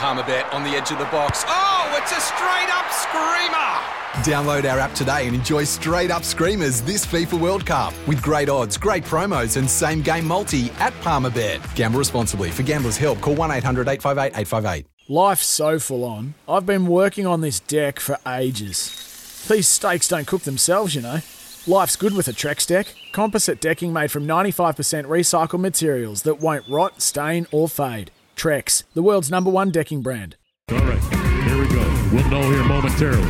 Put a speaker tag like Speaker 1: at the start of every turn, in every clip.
Speaker 1: Palmerbet on the edge of the box. Oh, it's a straight up screamer!
Speaker 2: Download our app today and enjoy straight up screamers this FIFA World Cup with great odds, great promos, and same game multi at Palmerbet. Gamble responsibly. For gamblers' help, call 1 800 858 858.
Speaker 3: Life's so full on. I've been working on this deck for ages. These steaks don't cook themselves, you know. Life's good with a Trex deck. Composite decking made from 95% recycled materials that won't rot, stain, or fade. Trex, the world's number one decking brand.
Speaker 4: All right, here we go. We'll know here momentarily.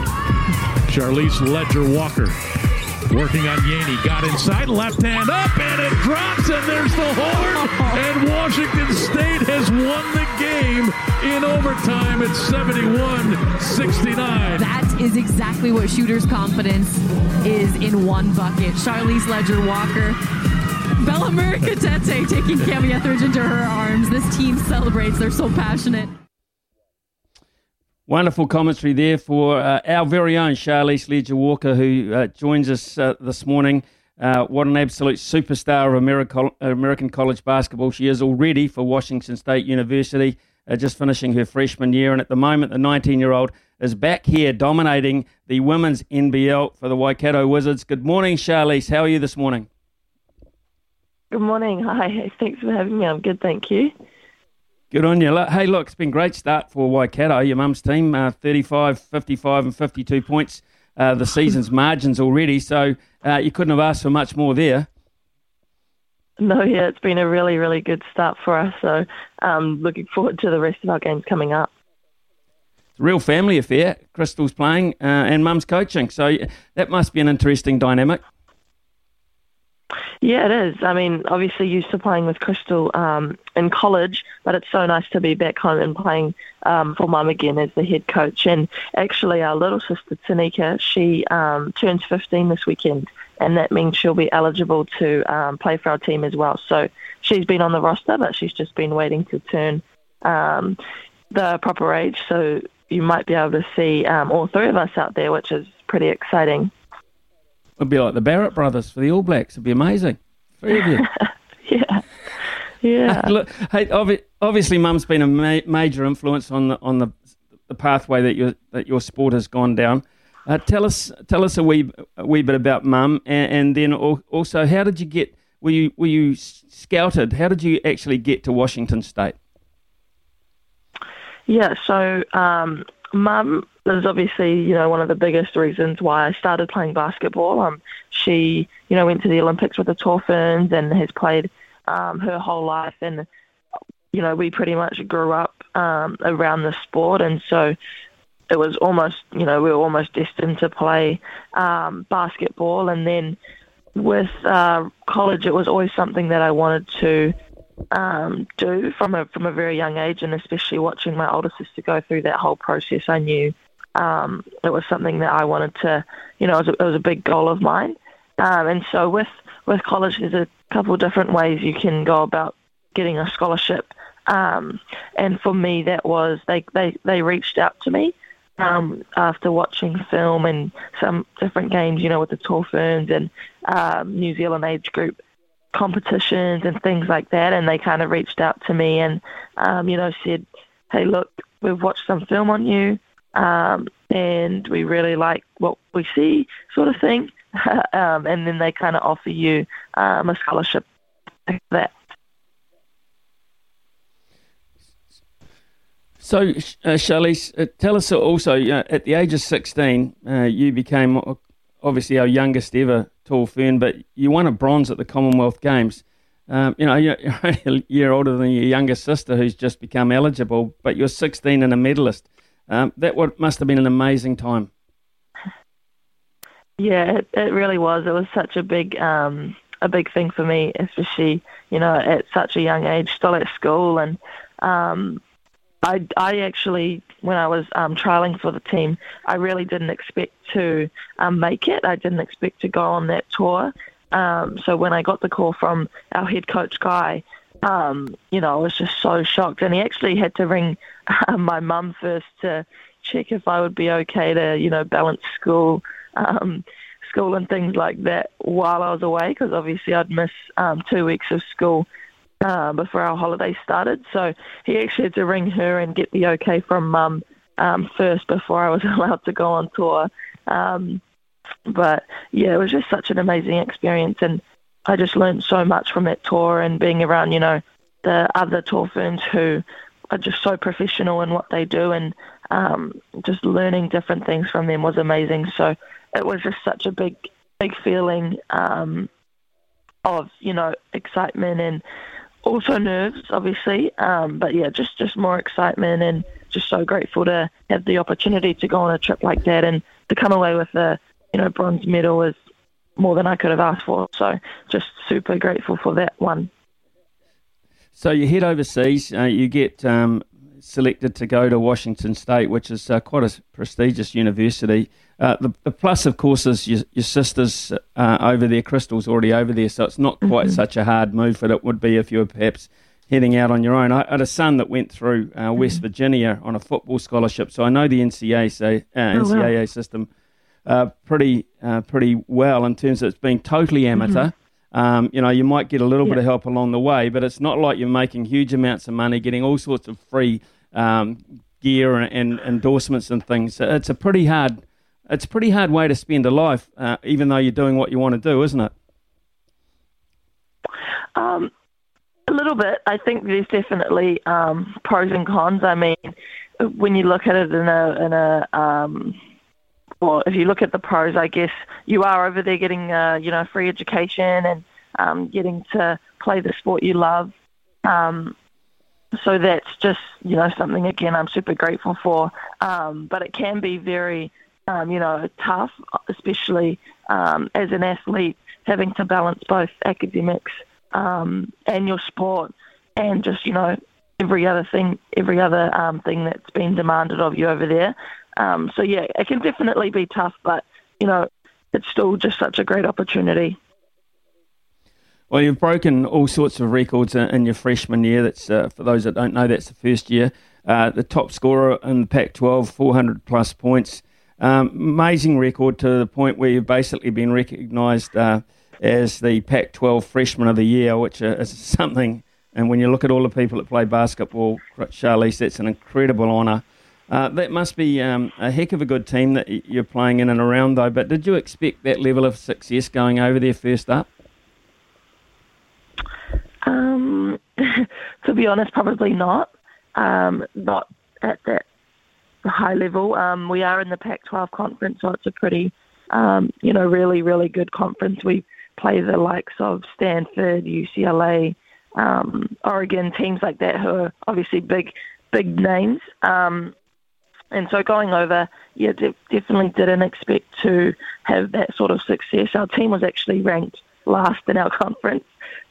Speaker 4: Charlisse Leger Walker working on Yaney. Got inside, left hand up, and it drops, and there's the horn. And Washington State has won the game in overtime at 71 69.
Speaker 5: That is exactly what shooter's confidence is in one bucket. Charlisse Leger Walker. Bella Murekatete taking Cami Etheridge into her arms. This team celebrates. They're so passionate.
Speaker 6: Wonderful commentary there for uh, our very own Charlisse Leger Walker, who uh, joins us uh, this morning. Uh, what an absolute superstar of America, American college basketball she is already for Washington State University, uh, just finishing her freshman year. And at the moment, the 19 year old is back here dominating the women's NBL for the Waikato Wizards. Good morning, Charlisse. How are you this morning?
Speaker 7: Good morning. Hi. Thanks for having me. I'm good, thank you.
Speaker 6: Good on you. Hey, look, it's been a great start for Waikato, your mum's team, uh, 35, 55 and 52 points. Uh, the season's margins already, so uh, you couldn't have asked for much more there.
Speaker 7: No, yeah, it's been a really, really good start for us. So, um, looking forward to the rest of our games coming up.
Speaker 6: It's a real family affair. Krystal's playing uh, and mum's coaching, so that must be an interesting dynamic.
Speaker 7: Yeah, it is. I mean, obviously used to playing with Krystal um, in college, but it's so nice to be back home and playing um, for Mum again as the head coach. And actually, our little sister Tanika, she um, turns 15 this weekend, and that means she'll be eligible to um, play for our team as well. So she's been on the roster, but she's just been waiting to turn um, the proper age. So you might be able to see um, all three of us out there, which is pretty exciting.
Speaker 6: It'd be like the Barrett brothers for the All Blacks. It'd be amazing. Three of you.
Speaker 7: yeah. Yeah.
Speaker 6: Look, hey, obvi- obviously, Mum's been a ma- major influence on the on the, the pathway that your that your sport has gone down. Uh, tell us tell us a wee a wee bit about Mum, and, and then also how did you get? Were you were you scouted? How did you actually get to Washington State?
Speaker 7: Yeah, so um, Mum is obviously, you know, one of the biggest reasons why I started playing basketball. Um, she, you know, went to the Olympics with the Ferns and has played um, her whole life. And, you know, we pretty much grew up um, around the sport. And so it was almost, you know, we were almost destined to play um, basketball. And then with uh, college, it was always something that I wanted to um, do from a from a very young age, and especially watching my older sister go through that whole process, I knew um, it was something that I wanted to, you know, it was a, it was a big goal of mine. Um, and so with with college, there's a couple of different ways you can go about getting a scholarship. Um, and for me, that was they they they reached out to me um, after watching film and some different games, you know, with the Tall Ferns and um, New Zealand age group competitions and things like that. And they kind of reached out to me and, um, you know, said, "Hey, look, we've watched some film on you um, and we really like what we see, sort of thing. um, and then they kind of offer you um, a scholarship that.
Speaker 6: So, uh, Charlisse, uh, tell us also, uh, at the age of 16, uh, you became obviously our youngest ever tall fern, but you won a bronze at the Commonwealth Games. Um, you know, you're only a year older than your younger sister who's just become eligible, but you're 16 and a medalist. Um, that must have been an amazing time.
Speaker 7: Yeah, it, it really was. It was such a big, um, a big thing for me, especially you know at such a young age, still at school, and um, I, I actually when I was um, trialing for the team, I really didn't expect to um, make it. I didn't expect to go on that tour. Um, so when I got the call from our head coach Guy, um, you know, I was just so shocked. And he actually had to ring uh, my mum first to check if I would be okay to, you know, balance school, um, school and things like that while I was away, because obviously I'd miss um, two weeks of school uh, before our holiday started. So he actually had to ring her and get the okay from mum um, first before I was allowed to go on tour. Um, but yeah, it was just such an amazing experience, and I just learned so much from that tour and being around, you know, the other Tall Ferns who are just so professional in what they do, and um, just learning different things from them was amazing. So it was just such a big, big feeling um, of you know excitement and also nerves, obviously. Um, but yeah, just just more excitement and just so grateful to have the opportunity to go on a trip like that and to come away with a you know bronze medal is more than I could have asked for. So just super grateful for that one.
Speaker 6: So you head overseas, uh, you get um, selected to go to Washington State, which is uh, quite a prestigious university. Uh, the, the, plus, of course, is your, your sister's uh, over there. Krystal's already over there, so it's not quite mm-hmm. such a hard move that it would be if you were perhaps heading out on your own. I had a son that went through uh, West mm-hmm. Virginia on a football scholarship, so I know the NCAA, NCAA uh, oh, wow. system uh, pretty pretty well in terms of it's being totally amateur. Mm-hmm. Um, you know, you might get a little yeah. bit of help along the way, but it's not like you're making huge amounts of money, getting all sorts of free um, gear and, and, endorsements and things. It's a pretty hard, it's a pretty hard way to spend a life, uh, even though you're doing what you want to do, isn't it?
Speaker 7: Um, a little bit. I think there's definitely um, pros and cons. I mean, when you look at it in a in a um, well, if you look at the pros, I guess you are over there getting uh, you know free education and um, getting to play the sport you love. Um, so that's just you know something again I'm super grateful for. Um, but it can be very um, you know tough, especially um, as an athlete having to balance both academics um, and your sport and just you know every other thing every other um, thing that's been demanded of you over there. Um, so yeah, it can definitely be tough, but you know it's still just such a great opportunity.
Speaker 6: Well, you've broken all sorts of records in your freshman year. That's uh, for those that don't know, that's the first year. Uh, the top scorer in the Pac-12, 400 plus points. Um, amazing record to the point where you've basically been recognised uh, as the Pac-12 Freshman of the Year, which is something. And when you look at all the people that play basketball, Charlisse, that's an incredible honour. Uh, that must be um, a heck of a good team that you're playing in and around, though. But did you expect that level of success going over there first up?
Speaker 7: Um, to be honest, probably not. Um, not at that high level. Um, we are in the Pac-12 conference, so it's a pretty, um, you know, really, really good conference. We play the likes of Stanford, UCLA, um, Oregon, teams like that who are obviously big, big names. Um, and so going over, yeah, de- definitely didn't expect to have that sort of success. Our team was actually ranked last in our conference,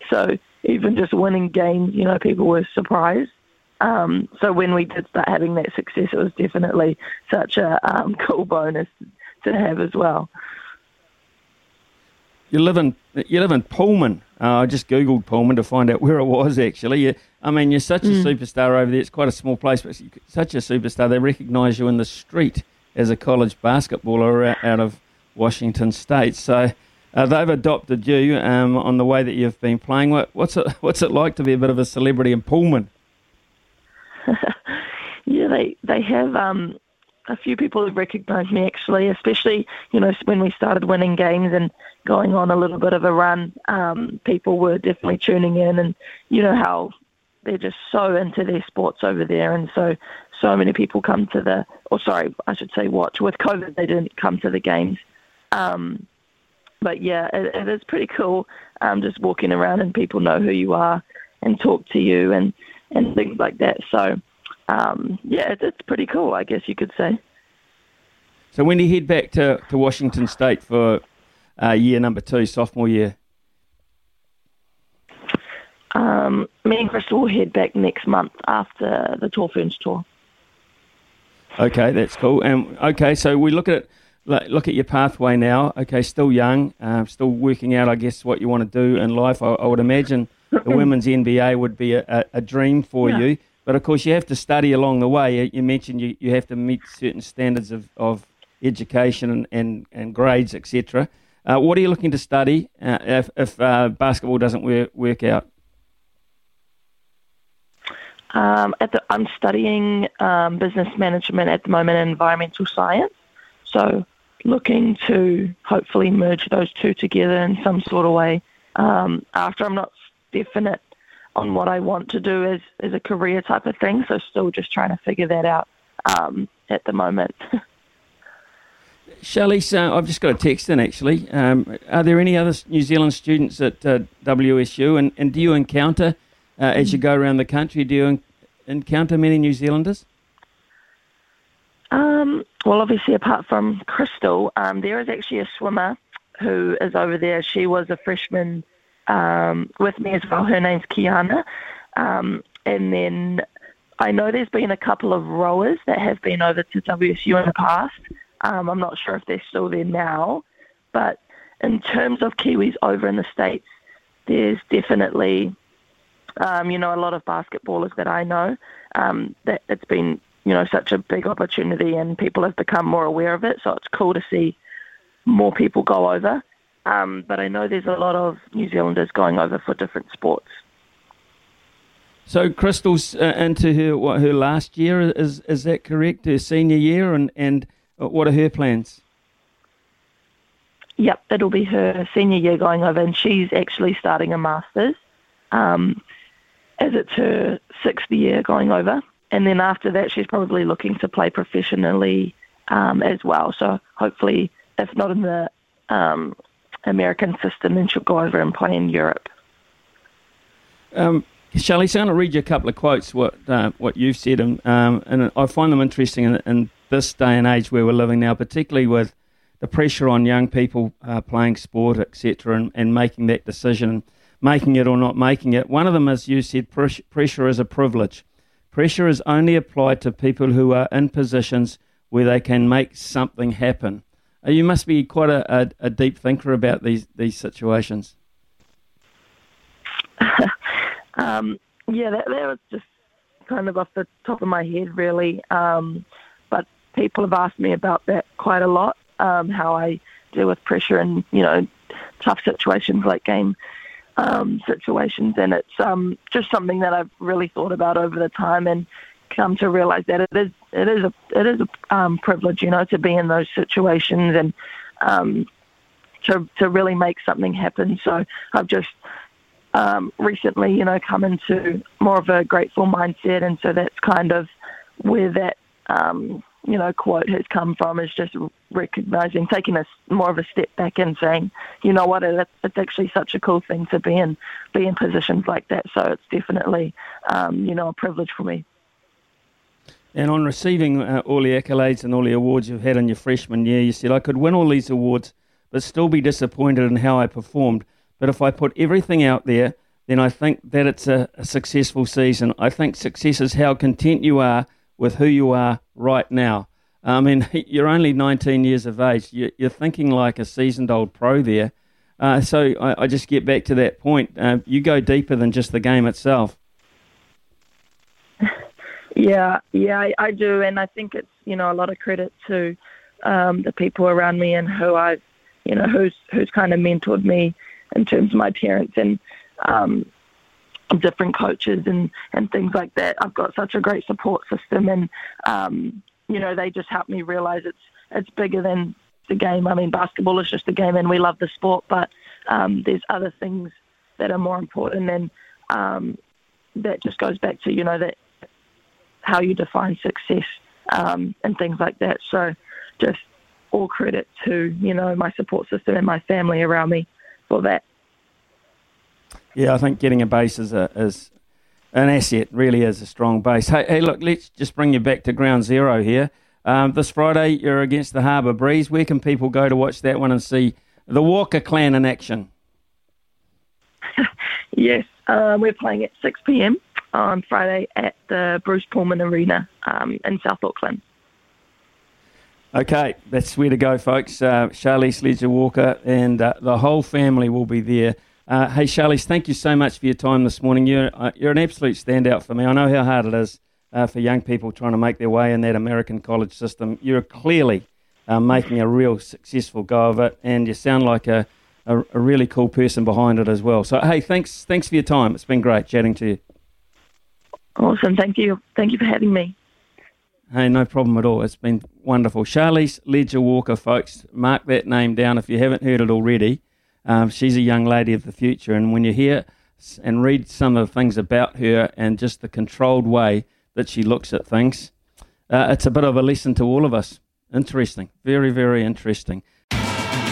Speaker 7: so even just winning games, you know, people were surprised. Um, so when we did start having that success, it was definitely such a um, cool bonus to have as well.
Speaker 6: You live in you live in Pullman. Uh, I just googled Pullman to find out where it was. Actually, you, I mean, you're such a mm. superstar over there. It's quite a small place, but such a superstar. They recognise you in the street as a college basketballer out of Washington State. So uh, they've adopted you um, on the way that you've been playing. What, what's it What's it like to be a bit of a celebrity in Pullman?
Speaker 7: Yeah, they they have um, a few people have recognised me actually, especially you know when we started winning games and going on a little bit of a run. Um, people were definitely tuning in, and you know how they're just so into their sports over there, and so so many people come to the or sorry, I should say watch. With COVID, they didn't come to the games. Um, but yeah, it, it is pretty cool. Um, just walking around and people know who you are and talk to you and and things like that. So um, yeah, it, it's pretty cool, I guess you could say.
Speaker 6: So when do you head back to, to Washington State for uh, year number two, sophomore year?
Speaker 7: Um, me and Krystal will head back next month after the Tall Ferns tour.
Speaker 6: Okay, that's cool. And okay, so we look at it look at your pathway now. Okay, still young, uh, still working out, I guess, what you want to do in life. I, I would imagine the women's NBA would be a, a dream for yeah. you. But of course, you have to study along the way. You mentioned you, you have to meet certain standards of, of education and, and, and grades, etc. Uh, what are you looking to study uh, if, if uh, basketball doesn't work, work out?
Speaker 7: Um, at the, I'm studying um, business management at the moment in environmental science. So looking to hopefully merge those two together in some sort of way. Um, after I'm not definite on what I want to do as, as a career type of thing, so still just trying to figure that out um, at the moment.
Speaker 6: Charlize, uh, I've just got a text in actually. Um, are there any other New Zealand students at uh, WSU, and, and do you encounter, uh, as you go around the country, do you en- encounter many New Zealanders?
Speaker 7: Um, well, obviously, apart from Krystal, um, there is actually a swimmer who is over there. She was a freshman um, with me as well. Her name's Kiana. Um, and then I know there's been a couple of rowers that have been over to WSU in the past. Um, I'm not sure if they're still there now. But in terms of Kiwis over in the States, there's definitely, um, you know, a lot of basketballers that I know um, that it's been you know, such a big opportunity and people have become more aware of it. So it's cool to see more people go over. Um, but I know there's a lot of New Zealanders going over for different sports.
Speaker 6: So Krystal's uh, into her what her last year is is that correct? Her senior year, and and uh, what are her plans?
Speaker 7: Yep, it'll be her senior year going over, and she's actually starting a masters, um, as it's her sixth year going over and then after that, she's probably looking to play professionally um, as well. So hopefully, if not in the um, American system, then she'll go over and play in Europe.
Speaker 6: Um, Shelley, so I'm going to read you a couple of quotes what uh, what you've said, and, um, and I find them interesting in, in, this day and age where we're living now, particularly with the pressure on young people uh, playing sport, etc., and, and making that decision, making it or not making it. One of them, as you said, pressure is a privilege. Pressure is only applied to people who are in positions where they can make something happen. Uh, you must be quite a, a, a deep thinker about these, these situations.
Speaker 7: um, yeah, that, that, was just kind of off the top of my head, really. Um, but people have asked me about that quite a lot, um, how I deal with pressure and, you know, tough situations like game um, situations, and it's um, just something that I've really thought about over the time and come to realize that it is it is a it is a um, privilege, you know, to be in those situations and um, to to really make something happen. So I've just um, recently, you know, come into more of a grateful mindset, and so that's kind of where that um, you know, quote has come from is just recognizing, taking a more of a step back and saying, you know what, it, it's actually such a cool thing to be in, be in positions like that. So it's definitely, um, you know, a privilege for me.
Speaker 6: And on receiving uh, all the accolades and all the awards you've had in your freshman year, you said, I could win all these awards, but still be disappointed in how I performed. But if I put everything out there, then I think that it's a, a successful season. I think success is how content you are with who you are right now. I mean, you're only 19 years of age. You're thinking like a seasoned old pro there. Uh, so I, I, just get back to that point. Uh, you go deeper than just the game itself.
Speaker 7: Yeah, yeah, I, I, do, and I think it's you know a lot of credit to um, the people around me and who I've you know who's who's kind of mentored me in terms of my parents and um, different coaches and, and things like that. I've got such a great support system, and um, you know they just help me realize it's it's bigger than the game. I mean, basketball is just a game, and we love the sport, but um, there's other things that are more important, and um, that just goes back to you know that how you define success um, and things like that. So, just all credit to you know my support system and my family around me for that.
Speaker 6: Yeah, I think getting a base is a is an asset. Really is a strong base. Hey, hey, look, let's just bring you back to ground zero here. Um, this Friday, you're against the Harbour Breeze. Where can people go to watch that one and see the Walker clan in action?
Speaker 7: yes, uh, we're playing at 6 p.m. on Friday at the Bruce Pullman Arena um, in South Auckland.
Speaker 6: Okay, that's where to go, folks. Uh, Charlisse Leger Walker and uh, the whole family will be there. Uh, hey, Charlisse, thank you so much for your time this morning. You're, uh, you're an absolute standout for me. I know how hard it is uh, for young people trying to make their way in that American college system. You're clearly uh, making a real successful go of it, and you sound like a, a, a, really cool person behind it as well. So, hey, thanks, thanks for your time. It's been great chatting to you.
Speaker 7: Awesome. Thank you. Thank you for having me.
Speaker 6: Hey, no problem at all. It's been wonderful. Charlisse Leger Walker, folks, mark that name down if you haven't heard it already. Um, she's a young lady of the future, and when you hear and read some of the things about her and just the controlled way that she looks at things, uh, it's a bit of a lesson to all of us. Interesting. Very, very interesting.